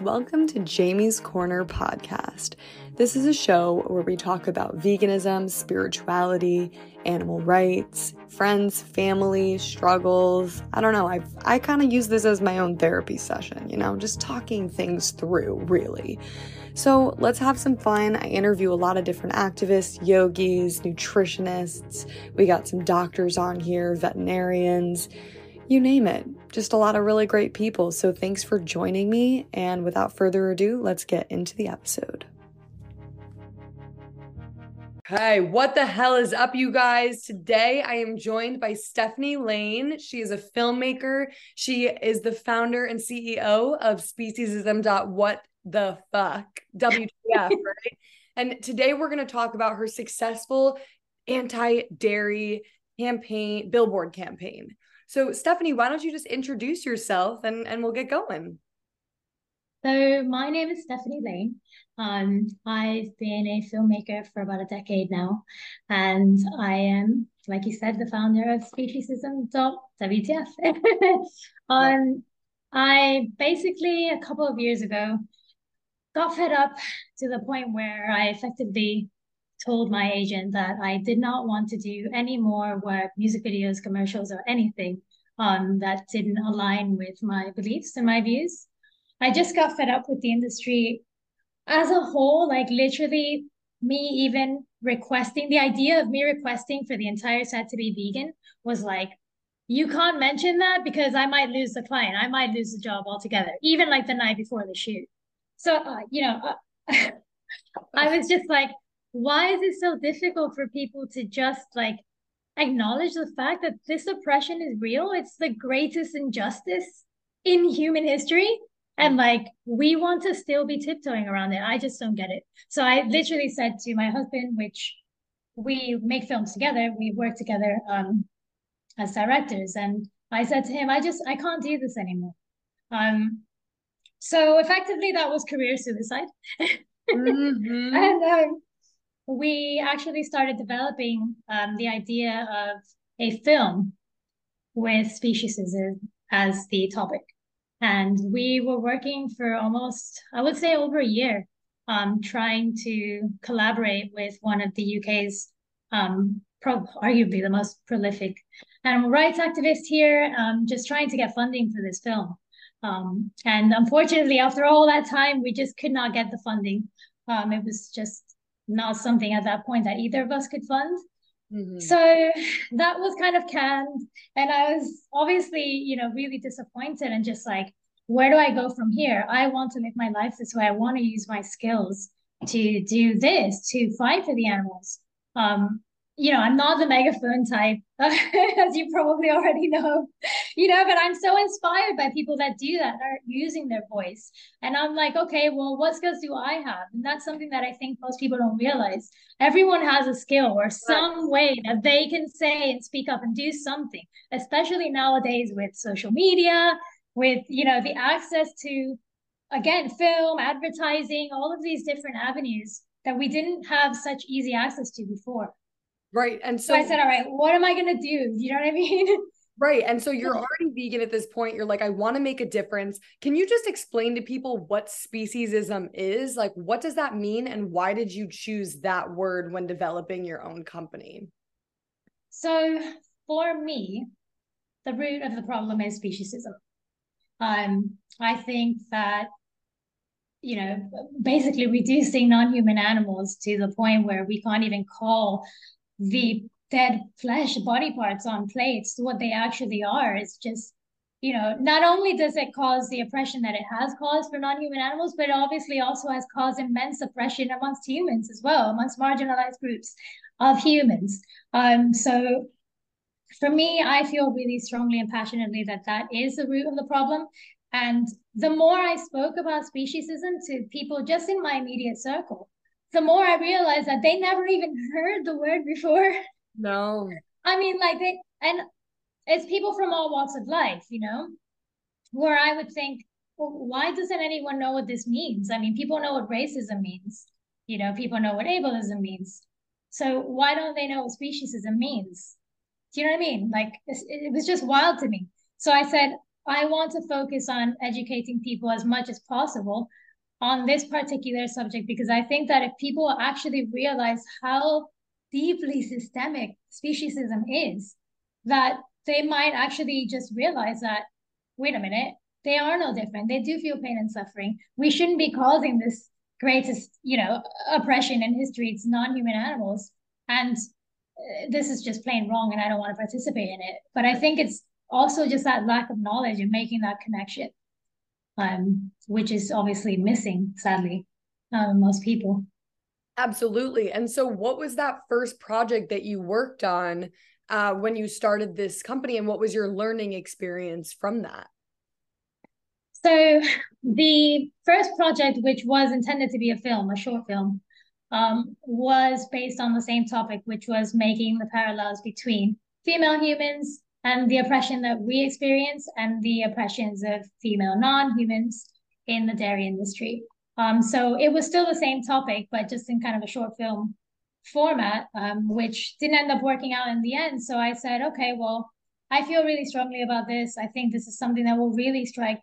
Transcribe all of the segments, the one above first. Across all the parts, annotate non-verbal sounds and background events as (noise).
Welcome to Jamie's Corner podcast. This is a show where we talk about veganism, spirituality, animal rights, friends, family, struggles. I don't know. I I kind of use this as my own therapy session, you know, just talking things through, really. So, let's have some fun. I interview a lot of different activists, yogis, nutritionists. We got some doctors on here, veterinarians you name it. Just a lot of really great people. So thanks for joining me. And without further ado, let's get into the episode. Hey, what the hell is up, you guys? Today I am joined by Stephanie Lane. She is a filmmaker. She is the founder and CEO of Speciesism. What the fuck? WTF, (laughs) right? And today we're going to talk about her successful anti dairy campaign, billboard campaign. So, Stephanie, why don't you just introduce yourself and, and we'll get going? So, my name is Stephanie Lane. Um, I've been a filmmaker for about a decade now, and I am, like you said, the founder of Speciesism.wtf. (laughs) um, I basically, a couple of years ago, got fed up to the point where I effectively told my agent that I did not want to do any more work, music videos, commercials, or anything um, that didn't align with my beliefs and my views. I just got fed up with the industry as a whole, like literally me even requesting the idea of me requesting for the entire set to be vegan was like, you can't mention that because I might lose the client. I might lose the job altogether, even like the night before the shoot. So, uh, you know, uh, (laughs) I was just like, why is it so difficult for people to just like acknowledge the fact that this oppression is real? It's the greatest injustice in human history. And like, we want to still be tiptoeing around it. I just don't get it. So I literally said to my husband, which we make films together, we work together um, as directors. And I said to him, I just, I can't do this anymore. Um, so effectively, that was career suicide. (laughs) mm-hmm. and um, we actually started developing um, the idea of a film with speciesism as the topic. And we were working for almost, I would say, over a year, um, trying to collaborate with one of the UK's um, pro- arguably the most prolific animal rights activists here, um, just trying to get funding for this film. Um, and unfortunately, after all that time, we just could not get the funding. Um, it was just not something at that point that either of us could fund. Mm-hmm. So that was kind of canned. And I was obviously, you know, really disappointed and just like, where do I go from here? I want to live my life this way. I want to use my skills to do this, to fight for the animals. Um, you know, I'm not the megaphone type, (laughs) as you probably already know, you know, but I'm so inspired by people that do that, are using their voice. And I'm like, okay, well, what skills do I have? And that's something that I think most people don't realize. Everyone has a skill or some way that they can say and speak up and do something, especially nowadays with social media, with, you know, the access to, again, film, advertising, all of these different avenues that we didn't have such easy access to before. Right. And so, so I said, all right, what am I going to do? You know what I mean? (laughs) Right. And so you're already vegan at this point. You're like, I want to make a difference. Can you just explain to people what speciesism is? Like, what does that mean? And why did you choose that word when developing your own company? So, for me, the root of the problem is speciesism. Um, I think that, you know, basically reducing non human animals to the point where we can't even call the dead flesh body parts on plates what they actually are is just you know not only does it cause the oppression that it has caused for non-human animals but it obviously also has caused immense oppression amongst humans as well amongst marginalized groups of humans. Um so for me i feel really strongly and passionately that that is the root of the problem. And the more i spoke about speciesism to people just in my immediate circle the more I realized that they never even heard the word before. No. I mean, like they and it's people from all walks of life, you know, where I would think, well, why doesn't anyone know what this means? I mean, people know what racism means, you know, people know what ableism means. So why don't they know what speciesism means? Do you know what I mean? Like it was just wild to me. So I said, I want to focus on educating people as much as possible on this particular subject because I think that if people actually realize how deeply systemic speciesism is, that they might actually just realize that, wait a minute, they are no different. They do feel pain and suffering. We shouldn't be causing this greatest, you know, oppression in history. It's non-human animals. And uh, this is just plain wrong and I don't want to participate in it. But I think it's also just that lack of knowledge and making that connection um, which is obviously missing, sadly, um, most people. Absolutely. And so, what was that first project that you worked on uh, when you started this company, and what was your learning experience from that? So, the first project, which was intended to be a film, a short film, um, was based on the same topic, which was making the parallels between female humans and the oppression that we experience and the oppressions of female non-humans in the dairy industry. Um, so it was still the same topic, but just in kind of a short film format, um, which didn't end up working out in the end. So I said, okay, well, I feel really strongly about this. I think this is something that will really strike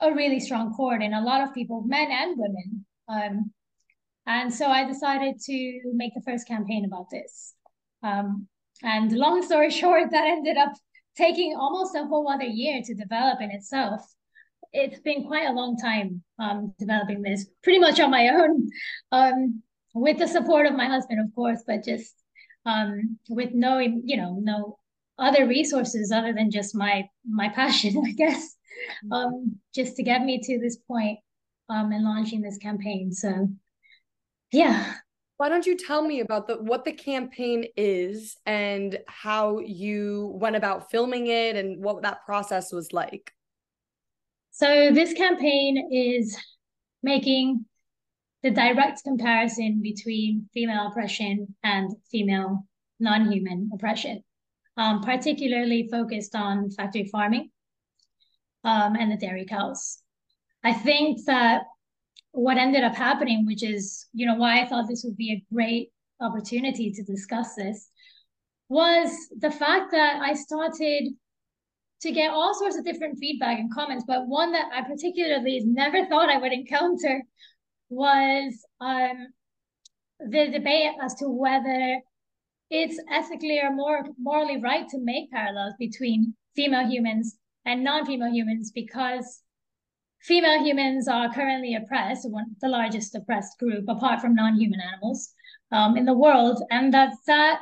a really strong chord in a lot of people, men and women. Um, and so I decided to make the first campaign about this. Um, and long story (laughs) short, that ended up taking almost a whole other year to develop in itself. It's been quite a long time um, developing this, pretty much on my (laughs) own, um, with the support of my husband, of course, but just um, with no, you know, no other resources other than just my my passion, (laughs) I guess, um, just to get me to this point um, and launching this campaign. So, yeah, why don't you tell me about the what the campaign is and how you went about filming it and what that process was like? So this campaign is making the direct comparison between female oppression and female non-human oppression, um, particularly focused on factory farming um, and the dairy cows. I think that what ended up happening, which is, you know, why I thought this would be a great opportunity to discuss this, was the fact that I started to get all sorts of different feedback and comments, but one that I particularly never thought I would encounter was um, the debate as to whether it's ethically or more morally right to make parallels between female humans and non-female humans because female humans are currently oppressed, one, the largest oppressed group apart from non-human animals um, in the world, and that that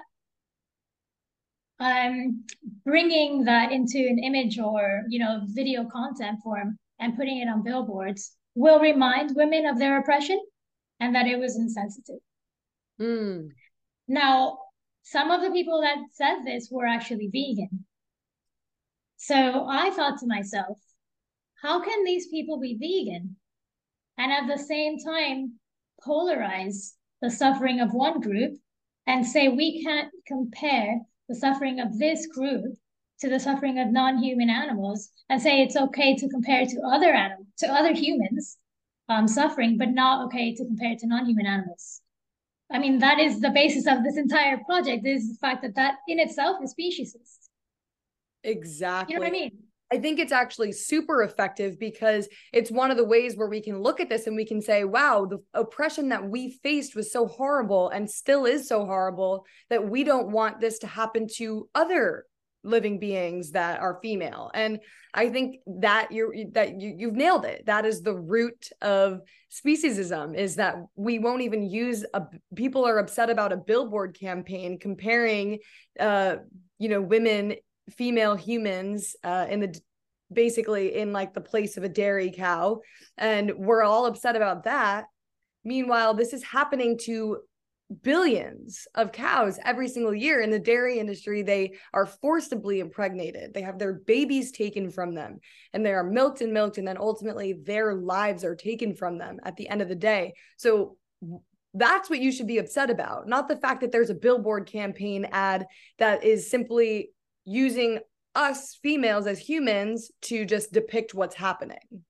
um, bringing that into an image or you know video content form and putting it on billboards will remind women of their oppression and that it was insensitive. Mm. Now, some of the people that said this were actually vegan. So I thought to myself, how can these people be vegan and at the same time polarize the suffering of one group and say we can't compare the suffering of this group to the suffering of non-human animals and say it's okay to compare to other animals to other humans um, suffering but not okay to compare to non-human animals? I mean that is the basis of this entire project is the fact that that in itself is speciesist. Exactly you know what i mean I think it's actually super effective because it's one of the ways where we can look at this and we can say, wow, the oppression that we faced was so horrible and still is so horrible that we don't want this to happen to other living beings that are female. And i think that you're that you, you've nailed it. That is the root of speciesism is that we won't even use a people are upset about a billboard campaign comparing uh you know women female humans uh, in the basically in like the place of a dairy cow and we're all upset about that. Meanwhile this is happening to billions of cows every single year in the dairy industry. They are forcibly impregnated. They have their babies taken from them and they are milked and milked and then ultimately their lives are taken from them at the end of the day. So that's what you should be upset about. Not the fact that there's a billboard campaign ad that is simply using us females as humans to just depict what's happening.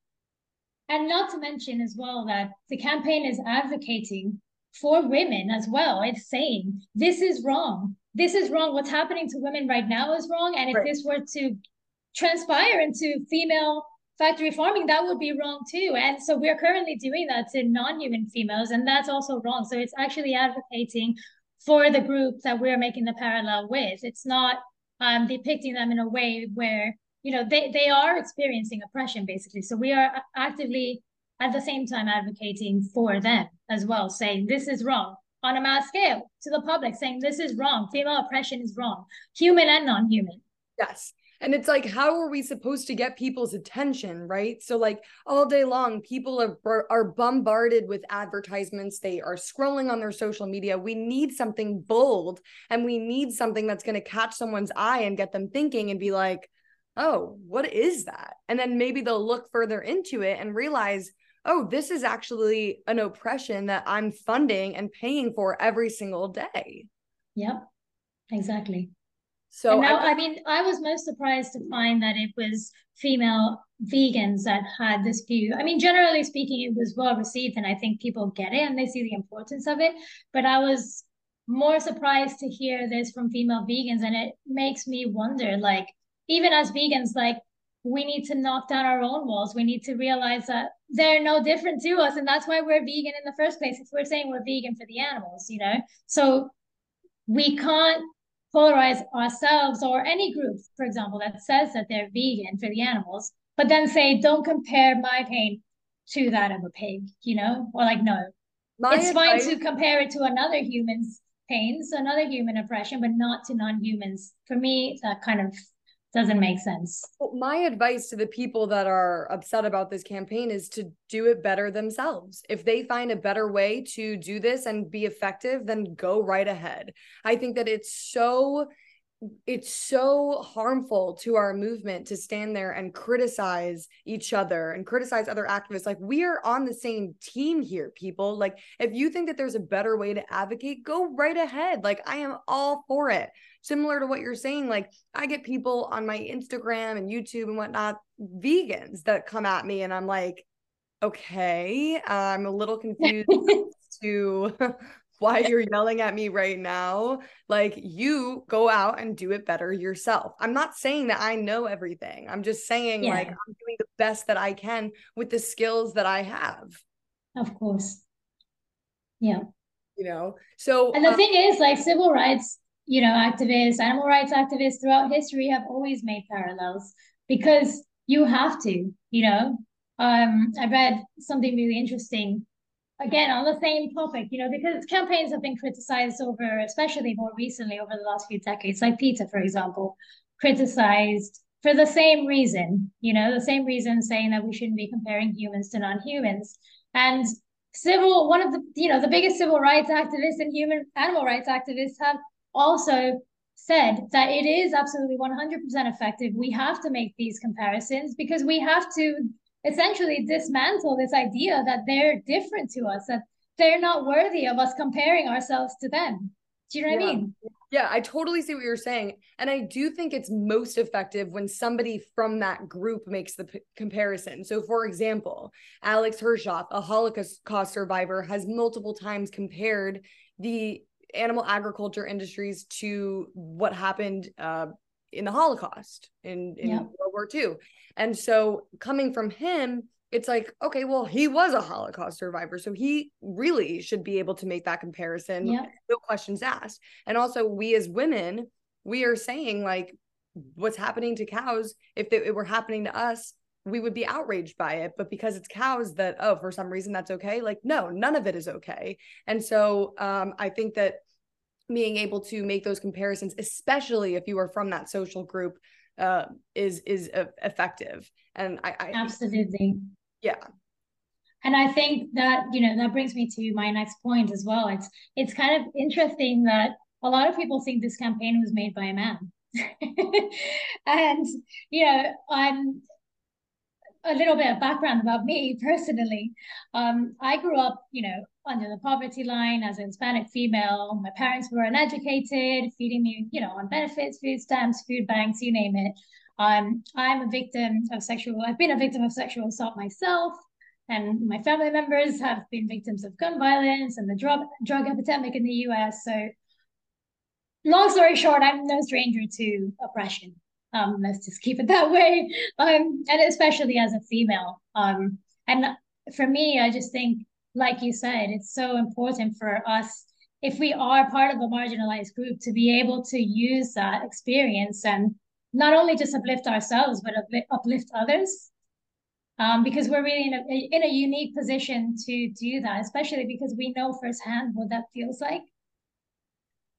And not to mention as well that the campaign is advocating for women as well. It's saying this is wrong. This is wrong. What's happening to women right now is wrong. And if right. this were to transpire into female factory farming, that would be wrong too. And so we're currently doing that to non-human females, and that's also wrong. So it's actually advocating for the group that we're making the parallel with. It's not um, depicting them in a way where you know they they are experiencing oppression basically. So we are actively at the same time advocating for them as well, saying this is wrong on a mass scale to the public, saying this is wrong. Female oppression is wrong, human and non-human. Yes. And it's like, how are we supposed to get people's attention, right? So, like, all day long, people are, are bombarded with advertisements. They are scrolling on their social media. We need something bold and we need something that's going to catch someone's eye and get them thinking and be like, oh, what is that? And then maybe they'll look further into it and realize, oh, this is actually an oppression that I'm funding and paying for every single day. Yep, exactly. So now, I, I mean, I was most surprised to find that it was female vegans that had this view. I mean, generally speaking, it was well received, and I think people get it and they see the importance of it. But I was more surprised to hear this from female vegans, and it makes me wonder, like, even as vegans, like, we need to knock down our own walls. We need to realize that they're no different to us, and that's why we're vegan in the first place. If we're saying we're vegan for the animals, you know, so we can't polarize ourselves or any group, for example, that says that they're vegan for the animals, but then say, don't compare my pain to that of a pig, you know, or like, no, my it's advice- fine to compare it to another human's pains, another human oppression, but not to non humans. For me, that kind of doesn't make sense. My advice to the people that are upset about this campaign is to do it better themselves. If they find a better way to do this and be effective, then go right ahead. I think that it's so it's so harmful to our movement to stand there and criticize each other and criticize other activists. Like we are on the same team here people. Like if you think that there's a better way to advocate go right ahead. Like i am all for it. Similar to what you're saying like i get people on my instagram and youtube and whatnot vegans that come at me and i'm like okay i'm a little (laughs) confused to why (laughs) you're yelling at me right now. Like, you go out and do it better yourself. I'm not saying that I know everything. I'm just saying, yeah. like, I'm doing the best that I can with the skills that I have. Of course. Yeah. You know, so. And the um, thing is, like, civil rights, you know, activists, animal rights activists throughout history have always made parallels because you have to, you know. Um, I read something really interesting again on the same topic you know because campaigns have been criticized over especially more recently over the last few decades like PETA for example criticized for the same reason you know the same reason saying that we shouldn't be comparing humans to non-humans. And civil one of the you know the biggest civil rights activists and human animal rights activists have also said that it is absolutely 100% effective. We have to make these comparisons because we have to essentially dismantle this idea that they're different to us, that they're not worthy of us comparing ourselves to them. Do you know what yeah. I mean? Yeah, I totally see what you're saying. And I do think it's most effective when somebody from that group makes the p- comparison. So, for example, Alex Hershaft, a Holocaust survivor, has multiple times compared the animal agriculture industries to what happened uh, in the Holocaust in, in World War II. And so coming from him, it's like, okay, well, he was a Holocaust survivor. So he really should be able to make that comparison. No questions asked. And also, we as women, we are saying, like, what's happening to cows, if it were happening to us, we would be outraged by it. But because it's cows that, oh, for some reason that's okay, like, no, none of it is okay. And so um, I think that being able to make those comparisons, especially if you are from that social group, uh, is is uh, effective. And I, I absolutely, yeah. And I think that you know that brings me to my next point as well. It's it's kind of interesting that a lot of people think this campaign was made by a man. (laughs) and you know, I'm a little bit of background about me personally. Um, I grew up, you know, under the poverty line as a Hispanic female. My parents were uneducated, feeding me, you know, on benefits, food stamps, food banks, you name it. Um, I'm a victim of sexual, I've been a victim of sexual assault myself. And my family members have been victims of gun violence and the drug drug epidemic in the US. So long story short, I'm no stranger to oppression. Um, let's just keep it that way. Um, and especially as a female. Um, and for me, I just think, like you said, it's so important for us if we are part of a marginalized group to be able to use that experience and not only just uplift ourselves but uplift others um, because we're really in a, in a unique position to do that especially because we know firsthand what that feels like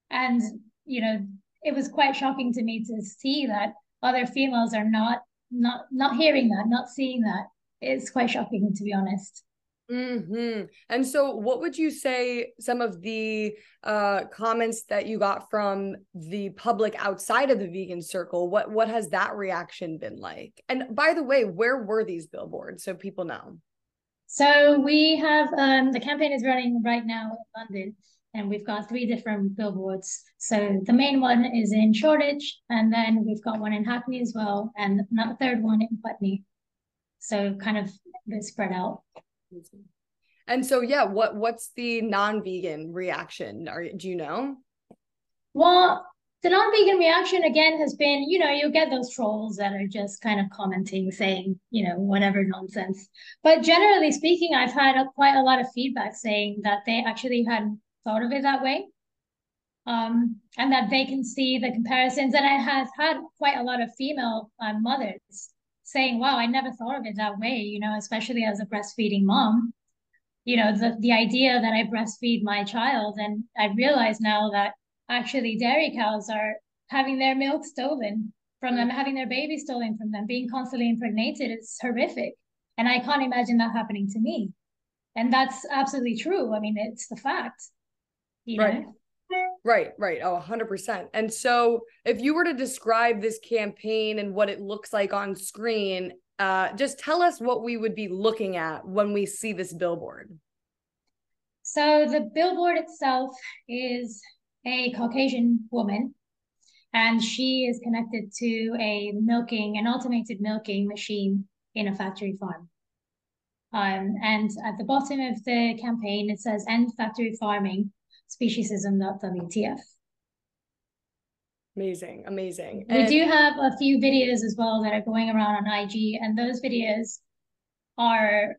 and you know it was quite shocking to me to see that other females are not not not hearing that not seeing that it's quite shocking to be honest Mm-hmm. And so, what would you say some of the uh, comments that you got from the public outside of the vegan circle? What what has that reaction been like? And by the way, where were these billboards so people know? So we have um, the campaign is running right now in London, and we've got three different billboards. So the main one is in Shoreditch, and then we've got one in Hackney as well, and a third one in Putney. So kind of spread out. And so yeah, what what's the non-vegan reaction? Are do you know? Well, the non-vegan reaction again has been, you know, you get those trolls that are just kind of commenting, saying, you know, whatever nonsense. But generally speaking, I've had a, quite a lot of feedback saying that they actually hadn't thought of it that way. Um, and that they can see the comparisons. And I have had quite a lot of female uh, mothers saying, wow, I never thought of it that way, you know, especially as a breastfeeding mom. You know, the, the idea that I breastfeed my child. And I realize now that actually dairy cows are having their milk stolen from them, having their baby stolen from them, being constantly impregnated. It's horrific. And I can't imagine that happening to me. And that's absolutely true. I mean, it's the fact. You right. Know? Right, right. Oh, 100%. And so, if you were to describe this campaign and what it looks like on screen, uh, just tell us what we would be looking at when we see this billboard. So, the billboard itself is a Caucasian woman, and she is connected to a milking, an automated milking machine in a factory farm. Um, and at the bottom of the campaign, it says End Factory Farming speciesism.wtf. Amazing, amazing. We and- do have a few videos as well that are going around on IG, and those videos are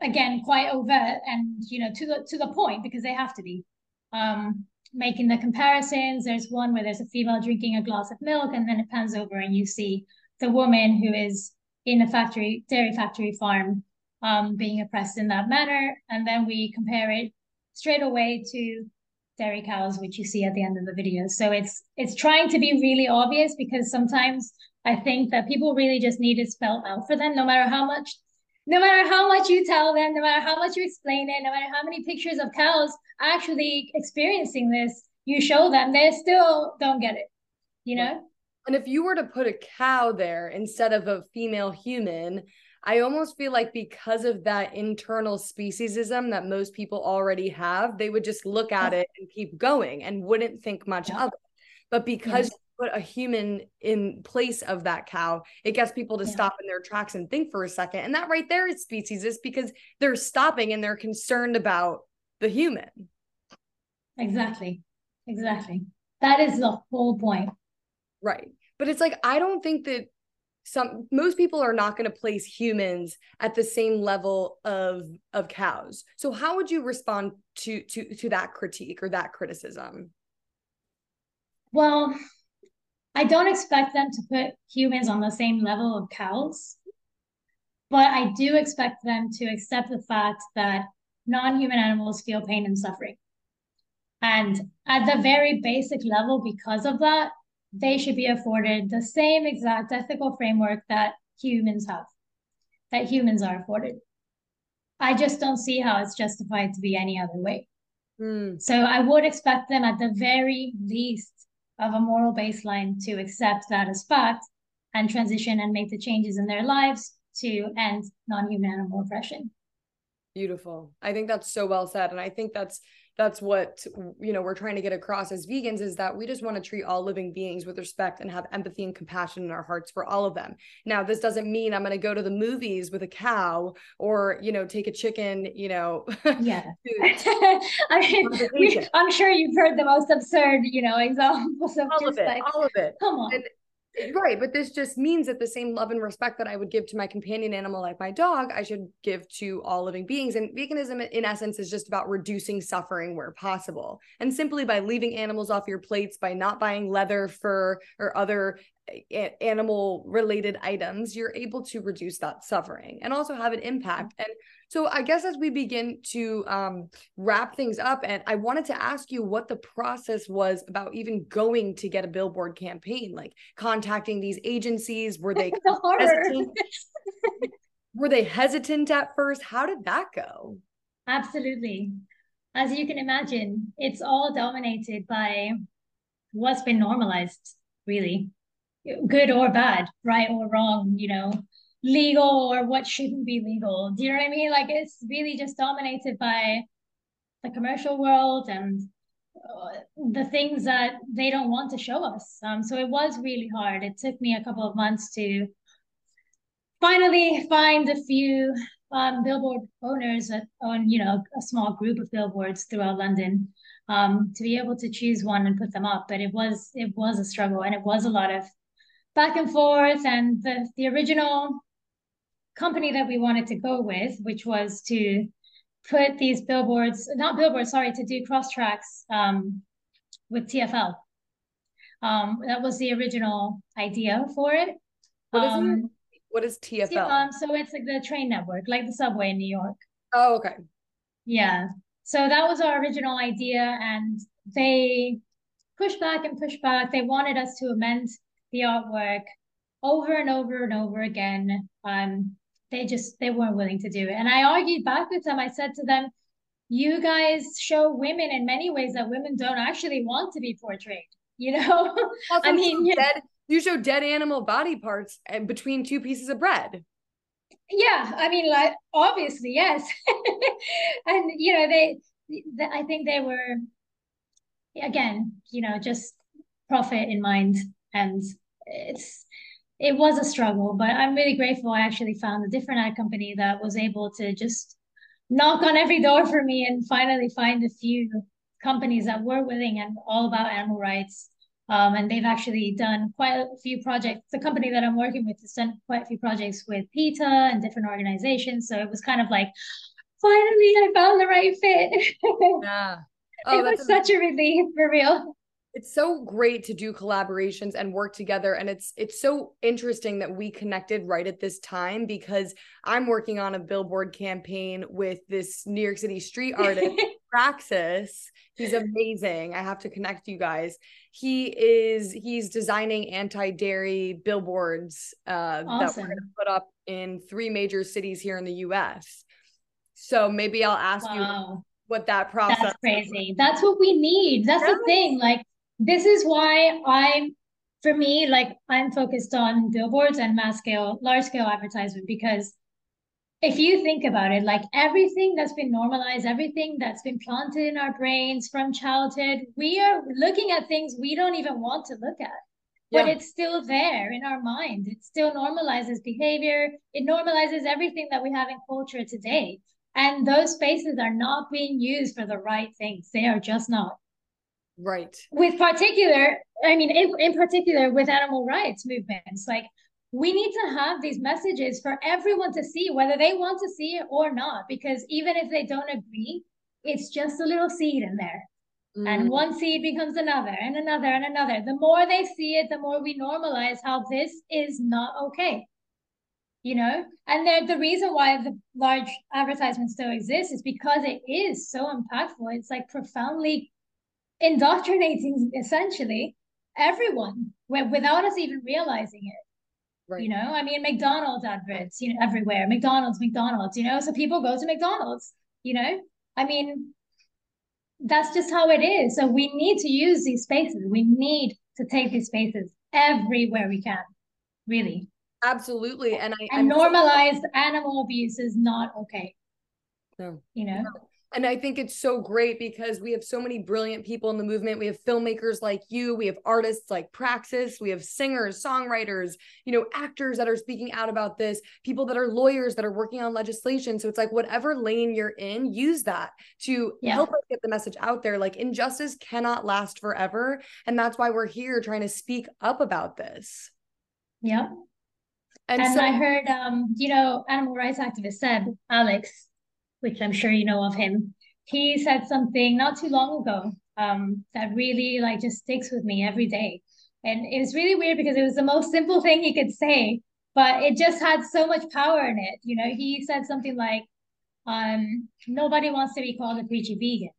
again quite overt and you know to the to the point because they have to be. Um, making the comparisons. There's one where there's a female drinking a glass of milk, and then it pans over and you see the woman who is in a factory, dairy factory farm, um, being oppressed in that manner. And then we compare it straight away to dairy cows, which you see at the end of the video. So it's it's trying to be really obvious because sometimes I think that people really just need it spelled out for them, no matter how much, no matter how much you tell them, no matter how much you explain it, no matter how many pictures of cows actually experiencing this you show them, they still don't get it. You know. And if you were to put a cow there instead of a female human, I almost feel like because of that internal speciesism that most people already have, they would just look at it and keep going and wouldn't think much yeah. of it. But because yeah. put a human in place of that cow, it gets people to yeah. stop in their tracks and think for a second. And that right there is speciesist because they're stopping and they're concerned about the human. Exactly. Exactly. That is the whole point. Right. But it's like, I don't think that some most people are not going to place humans at the same level of of cows. So how would you respond to to to that critique or that criticism? Well i don't expect them to put humans on the same level of cows but i do expect them to accept the fact that non-human animals feel pain and suffering. And at the very basic level because of that they should be afforded the same exact ethical framework that humans have, that humans are afforded. I just don't see how it's justified to be any other way. Mm. So I would expect them at the very least of a moral baseline to accept that as fact and transition and make the changes in their lives to end non-human animal oppression. Beautiful. I think that's so well said. And I think that's that's what you know we're trying to get across as vegans is that we just want to treat all living beings with respect and have empathy and compassion in our hearts for all of them. Now this doesn't mean i'm going to go to the movies with a cow or you know take a chicken you know yeah. (laughs) (laughs) I mean, we, i'm sure you've heard the most absurd you know (laughs) examples of all of it like, all of it. come on. And, right but this just means that the same love and respect that i would give to my companion animal like my dog i should give to all living beings. And veganism in essence is just about reducing suffering where possible. And simply by leaving animals off your plates by not buying leather fur or other eh, animal related items you're able to reduce that suffering and also have an impact. And so I guess as we begin to um, wrap things up, and I wanted to ask you what the process was about even going to get a billboard campaign, like contacting these agencies. Were they (laughs) hesitant? were they hesitant at first? How did that go? Absolutely. As you can imagine, it's all dominated by what's been normalized, really, good or bad, right or wrong, you know legal or what shouldn't be legal. Do you know what I mean? Like it's really just dominated by the commercial world and uh, the things that they don't want to show us. Um, so it was really hard. It took me a couple of months to finally find a few um, billboard owners own, you know, a small group of billboards throughout London um, to be able to choose one and put them up. But it was it was a struggle and it was a lot of back and forth. And the the original company that we wanted to go with, which was to put these billboards, not billboards, sorry, to do cross tracks um, with TFL. Um, that was the original idea for it. What is, um, what is TFL? Um, so it's like the train network, like the subway in New York. Oh, okay. Yeah. So that was our original idea, and they pushed back and pushed back. They wanted us to amend the artwork over and over and over again. Um, they just they weren't willing to do it. And I argued back with them. I said to them, "You guys show women in many ways that women don't actually want to be portrayed." You know, (laughs) I mean, you, dead, you show dead animal body parts and between two pieces of bread. Yeah, I mean, like obviously, yes, (laughs) and you know they, they, I think they were, again, you know, just profit in mind, and it's it was a struggle, but I'm really grateful. I actually found a different ad company that was able to just knock on every door for me and finally find a few companies that were willing and all about animal rights. Um, and they've actually done quite a few projects. The company that I'm working with has done quite a few projects with PETA and different organizations. So it was kind of like, finally, I found the right fit. (laughs) Yeah. (laughs) Oh, it was such a relief for real it's so great to do collaborations and work together and it's it's so interesting that we connected right at this time because i'm working on a billboard campaign with this new york city street (laughs) artist praxis. He's amazing. I have to connect you guys. He is he's designing anti-dairy billboards uh, awesome. that we're going to put up in three major cities here in the us so maybe i'll ask wow. you what that process that's crazy. That's what we need. That's the thing like this is why I'm for me, like I'm focused on billboards and mass scale, large scale advertisement because if you think about it, like everything that's been normalized, everything that's been planted in our brains from childhood, we are looking at things we don't even want to look at. Yeah. But it's still there in our mind. It still normalizes behavior. It normalizes everything that we have in culture today. And those spaces are not being used for the right things. They are just not. Right. With particular, I mean, in, in particular with animal rights movements, like we need to have these messages for everyone to see, whether they want to see it or not, because even if they don't agree, it's just a little seed in there. Mm. And one seed becomes another and another and another. The more they see it, the more we normalize how this is not okay. You know, and the reason why the large advertisements still exist is because it is so impactful. It's like profoundly indoctrinating essentially everyone without us even realizing it. Right. You know, I mean, McDonald's adverts, you know, everywhere. McDonald's, McDonald's, you know, so people go to McDonald's, you know. I mean, that's just how it is. So we need to use these spaces. We need to take these spaces everywhere we can, really. Absolutely. And I and normalized so- animal abuse is not okay. No. You know? No. And I think it's so great because we have so many brilliant people in the movement. We have filmmakers like you, we have artists like Praxis, we have singers, songwriters, you know, actors that are speaking out about this, people that are lawyers that are working on legislation. So it's like whatever lane you're in, use that to yeah. help us get the message out there. Like injustice cannot last forever. And that's why we're here trying to speak up about this. Yeah. And, and so, I heard, um, you know, animal rights activist said, Alex, which I'm sure you know of him. He said something not too long ago um, that really like just sticks with me every day. And it was really weird because it was the most simple thing he could say, but it just had so much power in it. You know, he said something like, um, nobody wants to be called a preachy vegan.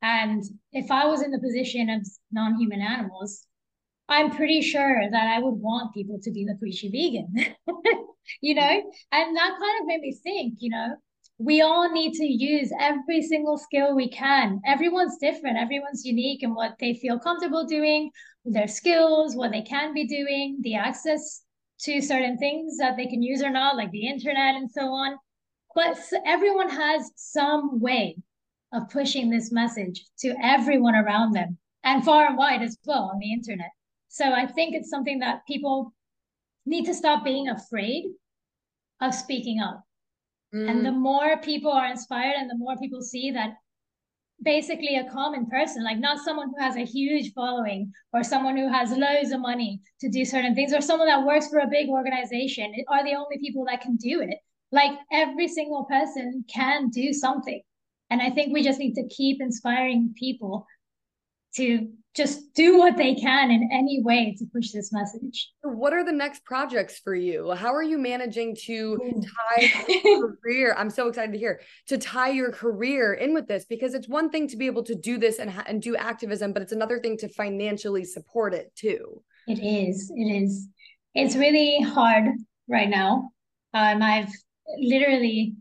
And if I was in the position of non-human animals, I'm pretty sure that I would want people to be the preachy vegan, (laughs) you know? And that kind of made me think, you know, we all need to use every single skill we can. Everyone's different, everyone's unique in what they feel comfortable doing, their skills, what they can be doing, the access to certain things that they can use or not, like the internet and so on. But everyone has some way of pushing this message to everyone around them and far and wide as well on the internet. So I think it's something that people need to stop being afraid of speaking up. Mm. And the mm. more people are inspired and the more people see that basically a common person, like not someone who has a huge following or someone who has loads of money to do certain things or someone that works for a big organization are the only people that can do it. Like every single person can do something. And I think we just need to keep inspiring people to just do what they can in any way to push this message. What are the next projects for you? How are you managing to tie (laughs) your career? I'm so excited to hear to tie your career in with this because it's one thing to be able to do this and and do activism, but it's another thing to financially support it too. It is. It is. It's really hard right now. Um, I've literally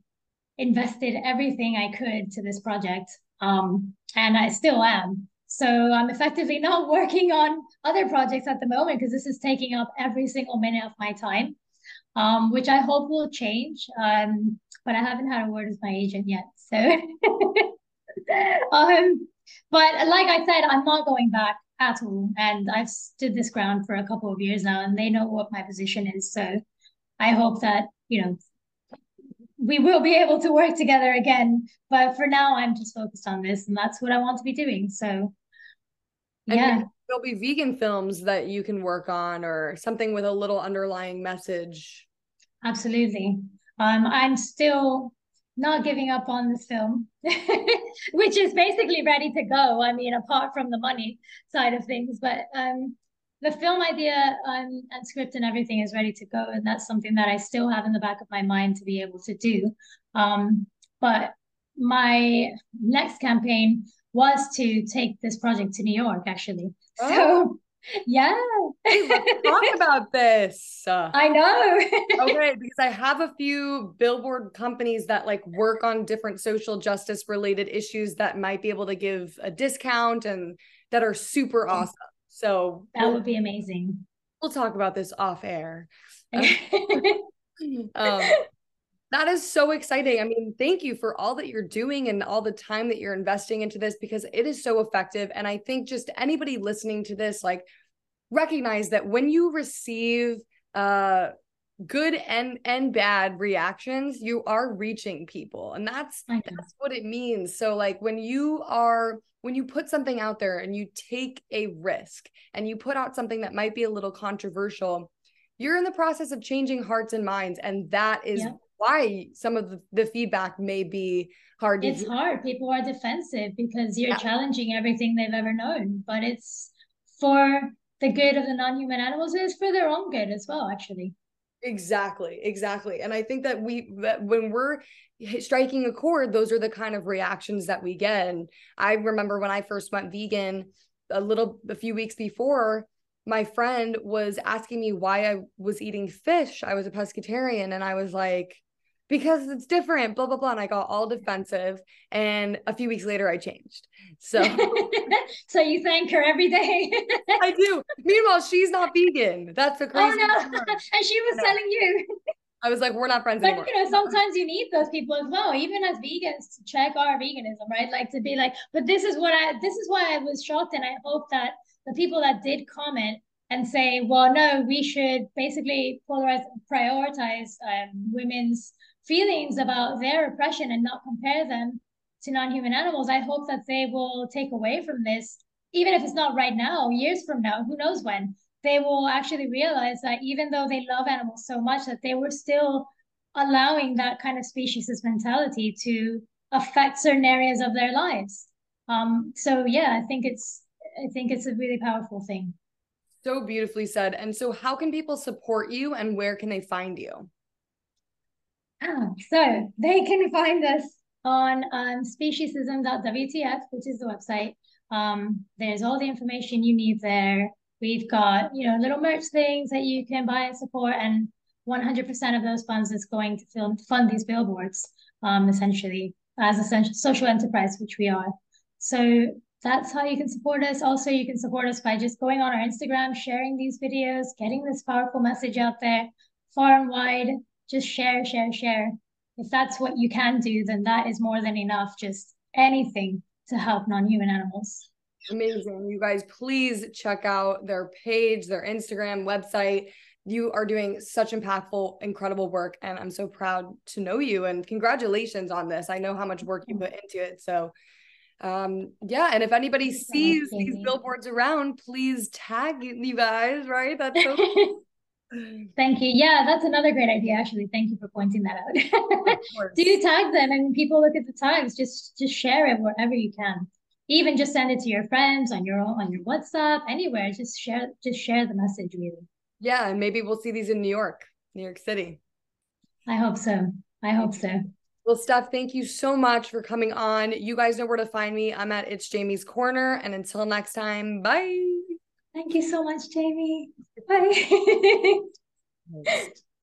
invested everything I could to this project, um, and I still am. So I'm effectively (laughs) not working on other projects at the moment because this is taking up every single minute of my time, um, which I hope will change. Um, but I haven't had a word with my agent yet. So, (laughs) um, but like I said, I'm not going back at all. And I've stood this ground for a couple of years now, and they know what my position is. So I hope that, you know, we will be able to work together again. But for now, I'm just focused on this, and that's what I want to be doing. So, yeah. there'll be vegan films that you can work on, or something with a little underlying message. Absolutely. Um, I'm still not giving up on this film, (laughs) which is basically ready to go. I mean, apart from the money side of things, but um, the film idea um, and script and everything is ready to go and that's something that i still have in the back of my mind to be able to do um, but my next campaign was to take this project to new york actually oh. so (laughs) yeah talk (laughs) about this i know (laughs) okay because i have a few billboard companies that like work on different social justice related issues that might be able to give a discount and that are super awesome so that we'll, would be amazing. We'll talk about this off air. um, that is so exciting. I mean, thank you for all that you're doing and all the time that you're investing into this because it is so effective. And I think just anybody listening to this, like, recognize that when you receive uh good and and bad reactions you are reaching people and that's that's what it means so like when you are when you put something out there and you take a risk and you put out something that might be a little controversial you're in the process of changing hearts and minds and that is yeah. Why some of the, the, feedback may be hard it's hard people are defensive because you're yeah. challenging everything they've ever known but it's for the good of the non-human animals it's for their own good as well actually Exactly, exactly. And I think that we that when we're striking a chord, those are the kind of reactions that we get. And I remember when I first went vegan a little a few weeks before, my friend was asking me why I was eating fish. I was a pescatarian and I was like because it's different, blah, blah, blah. And I got all defensive. And a few weeks later, I changed. So, (laughs) so you thank her every day. (laughs) I do. Meanwhile, she's not vegan. That's the oh, crazy. Oh, no. (laughs) and she was telling you. I was like, we're not friends but, anymore. you know, sometimes you need those people as well, even as vegans, to check our veganism, right? Like to be like, but this is what I, this is why I was shocked. And I hope that the people that did comment and say, well, no, we should basically polarize, prioritize um, women's feelings about their oppression and not compare them to non-human animals i hope that they will take away from this even if it's not right now years from now who knows when they will actually realize that even though they love animals so much that they were still allowing that kind of speciesist mentality to affect certain areas of their lives. Um, so yeah, I think it's I think it's a really powerful thing. So beautifully said. And so how can people support you and where can they find you? Ah, so they can find us on um, speciesism.wtf, which is the website. Um, there's all the information you need there. We've got, you know, little merch things that you can buy and support, and 100% of those funds is going to fund these billboards, um, essentially, as a social enterprise, which we are. So that's how you can support us. Also, you can support us by just going on our Instagram, sharing these videos, getting this powerful message out there far and wide. Just share, share, share. If that's what you can do, then that is more than enough. Just anything to help non human animals. Amazing. You guys, please check out their page, their Instagram, website. You are doing such impactful, incredible work. And I'm so proud to know you. And congratulations on this. I know how much work you put into it. So, um, yeah. And if anybody sees these billboards around, please tag you guys, right? That's so. (laughs) Thank you. Yeah, that's another great idea. Actually, thank you for pointing that out. (laughs) Do you tag them, and people look at the tags. Just just share it wherever you can even just send it to your friends on your on your WhatsApp, anywhere. Just share just share the message really. Yeah, and maybe we'll see these in New York, New York City. I hope so. I hope so. Well, Steph, thank you so much for coming on. You guys know where to find me. I'm at It's Jamie's Corner. And until next time, bye. Thank you so much, Jamie. Bye. (laughs)